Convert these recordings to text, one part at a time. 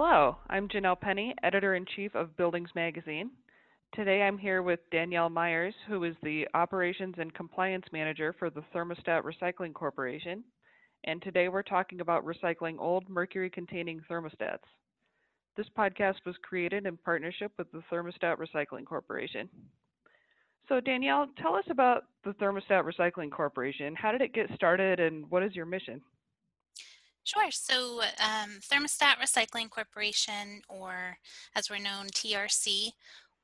Hello, I'm Janelle Penny, editor in chief of Buildings Magazine. Today I'm here with Danielle Myers, who is the Operations and Compliance Manager for the Thermostat Recycling Corporation. And today we're talking about recycling old mercury containing thermostats. This podcast was created in partnership with the Thermostat Recycling Corporation. So, Danielle, tell us about the Thermostat Recycling Corporation. How did it get started and what is your mission? Sure. So, um, Thermostat Recycling Corporation, or as we're known, TRC,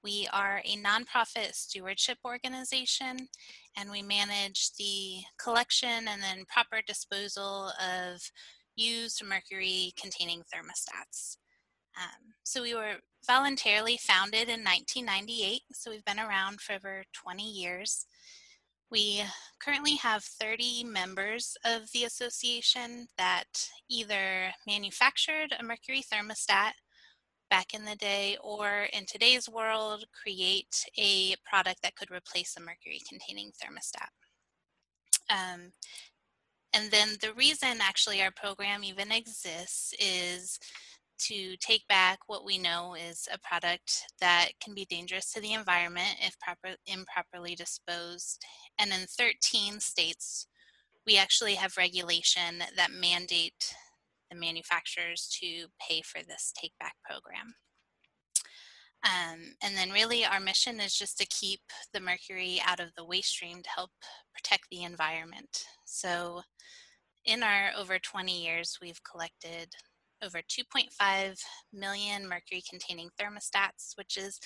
we are a nonprofit stewardship organization and we manage the collection and then proper disposal of used mercury containing thermostats. Um, so we were voluntarily founded in 1998, so we've been around for over 20 years. We currently have 30 members of the association that either manufactured a mercury thermostat back in the day or in today's world create a product that could replace a mercury containing thermostat. Um, and then the reason actually our program even exists is to take back what we know is a product that can be dangerous to the environment if proper, improperly disposed. And in 13 states, we actually have regulation that mandate the manufacturers to pay for this take back program. Um, and then really our mission is just to keep the mercury out of the waste stream to help protect the environment. So in our over 20 years, we've collected over 2.5 million mercury containing thermostats, which is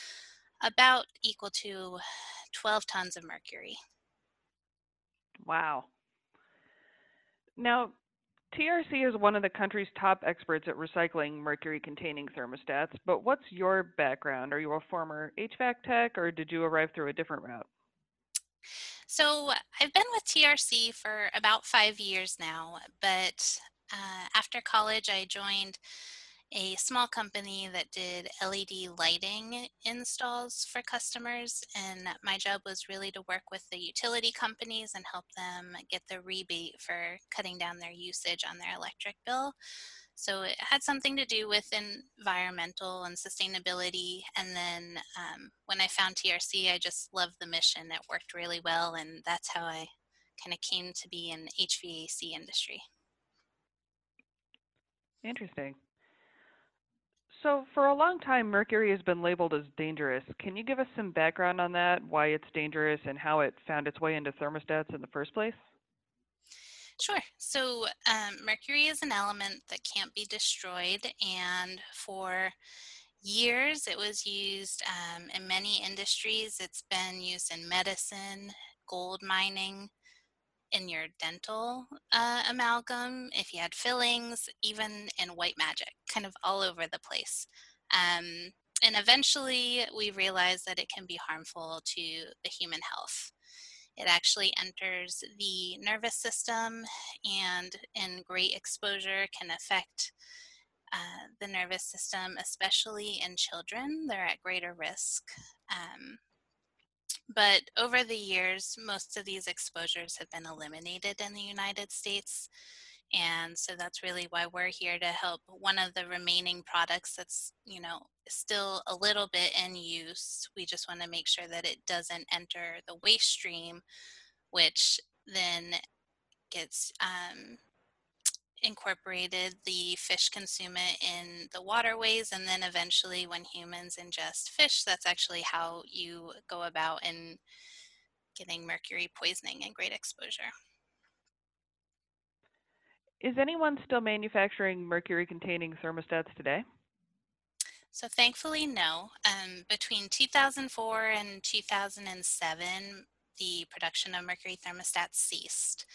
about equal to 12 tons of mercury. Wow. Now, TRC is one of the country's top experts at recycling mercury containing thermostats, but what's your background? Are you a former HVAC tech or did you arrive through a different route? So, I've been with TRC for about five years now, but uh, after college, I joined a small company that did LED lighting installs for customers. And my job was really to work with the utility companies and help them get the rebate for cutting down their usage on their electric bill. So it had something to do with environmental and sustainability. And then um, when I found TRC, I just loved the mission. It worked really well. And that's how I kind of came to be in HVAC industry. Interesting. So, for a long time, mercury has been labeled as dangerous. Can you give us some background on that, why it's dangerous, and how it found its way into thermostats in the first place? Sure. So, um, mercury is an element that can't be destroyed, and for years it was used um, in many industries. It's been used in medicine, gold mining, in your dental uh, amalgam, if you had fillings, even in white magic, kind of all over the place. Um, and eventually, we realized that it can be harmful to the human health. It actually enters the nervous system and, in great exposure, can affect uh, the nervous system, especially in children. They're at greater risk. Um, but over the years, most of these exposures have been eliminated in the United States. And so that's really why we're here to help one of the remaining products that's, you know, still a little bit in use. We just want to make sure that it doesn't enter the waste stream, which then gets um, incorporated the fish consume it in the waterways and then eventually when humans ingest fish that's actually how you go about in getting mercury poisoning and great exposure. Is anyone still manufacturing mercury containing thermostats today? So thankfully no. Um, between 2004 and 2007 the production of mercury thermostats ceased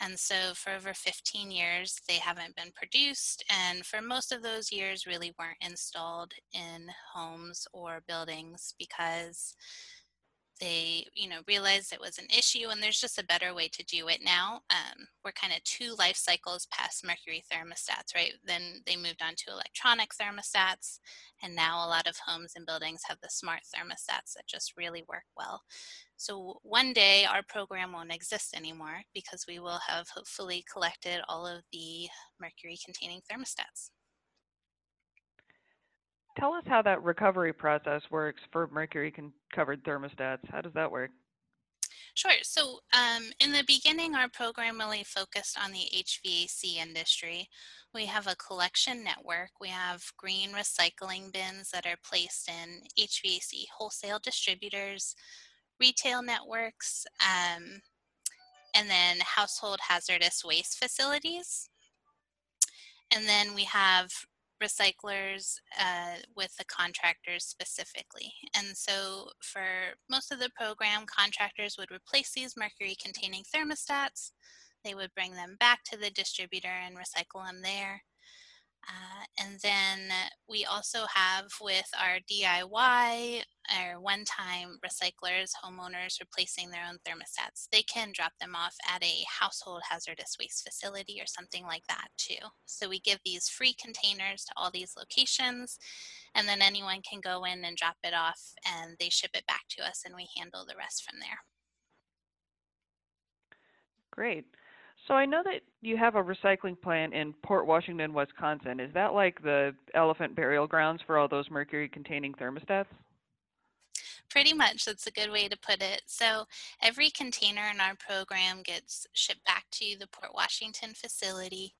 and so for over 15 years, they haven't been produced. And for most of those years, really weren't installed in homes or buildings because they you know realized it was an issue and there's just a better way to do it now um, we're kind of two life cycles past mercury thermostats right? Then they moved on to electronic thermostats and now a lot of homes and buildings have the smart thermostats that just really work well. So one day our program won't exist anymore because we will have hopefully collected all of the mercury containing thermostats tell us how that recovery process works for mercury covered thermostats. How does that work? Sure. So um, in the beginning, our program really focused on the HVAC industry. We have a collection network. We have green recycling bins that are placed in HVAC wholesale distributors, retail networks, um, and then household hazardous waste facilities. And then we have recyclers uh, with the contractors specifically. And so for most of the program, contractors would replace these mercury containing thermostats. They would bring them back to the distributor and recycle them there. Then we also have with our DIY or one-time recyclers, homeowners replacing their own thermostats, they can drop them off at a household hazardous waste facility or something like that too. So we give these free containers to all these locations and then anyone can go in and drop it off and they ship it back to us and we handle the rest from there. Great. So I know that you have a recycling plant in Port Washington, Wisconsin. Is that like the elephant burial grounds for all those mercury containing thermostats? Pretty much, that's a good way to put it. So every container in our program gets shipped back to the Port Washington facility,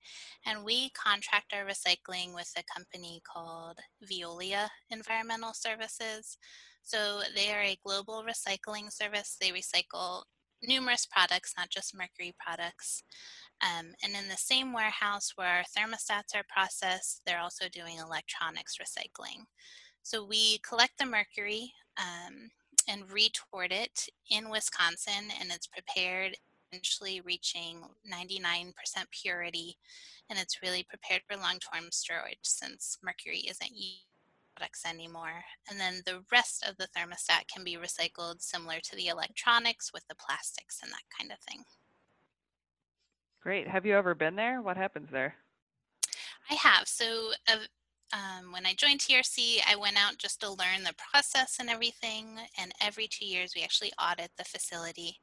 and we contract our recycling with a company called Veolia Environmental Services. So they are a global recycling service. They recycle numerous products, not just mercury products. Um, and in the same warehouse where thermostats are processed, they're also doing electronics recycling. So we collect the mercury um, and retort it in Wisconsin, and it's prepared, eventually reaching 99% purity, and it's really prepared for long-term storage since mercury isn't used products anymore. And then the rest of the thermostat can be recycled similar to the electronics with the plastics and that kind of thing. Great. Have you ever been there? What happens there? I have. So uh, um, when I joined TRC, I went out just to learn the process and everything. And every two years, we actually audit the facility.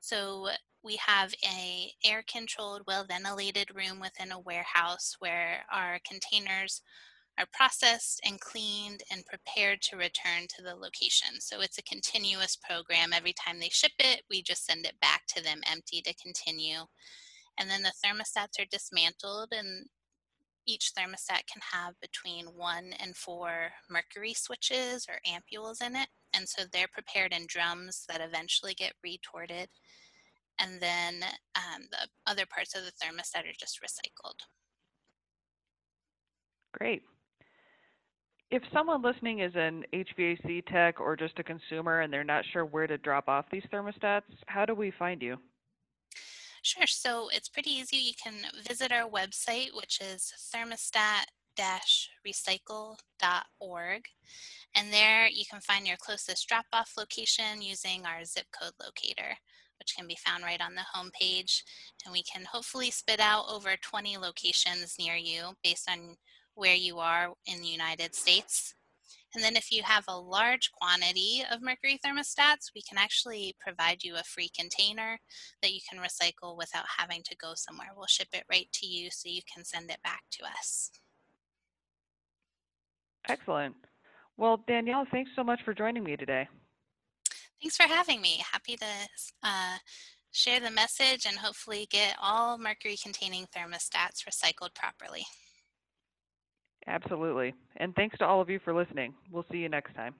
So we have a air controlled, well ventilated room within a warehouse where our containers are processed and cleaned and prepared to return to the location. So it's a continuous program. Every time they ship it, we just send it back to them empty to continue. And then the thermostats are dismantled and each thermostat can have between one and four mercury switches or ampules in it. And so they're prepared in drums that eventually get retorted. And then um, the other parts of the thermostat are just recycled. Great if someone listening is an HVAC tech or just a consumer and they're not sure where to drop off these thermostats, how do we find you? Sure. So it's pretty easy. You can visit our website, which is thermostat-recycle.org. And there you can find your closest drop off location using our zip code locator, which can be found right on the home page. And we can hopefully spit out over 20 locations near you based on where you are in the United States. And then if you have a large quantity of mercury thermostats, we can actually provide you a free container that you can recycle without having to go somewhere. We'll ship it right to you so you can send it back to us. Excellent. Well, Danielle, thanks so much for joining me today. Thanks for having me. Happy to uh, share the message and hopefully get all mercury containing thermostats recycled properly. Absolutely. And thanks to all of you for listening. We'll see you next time.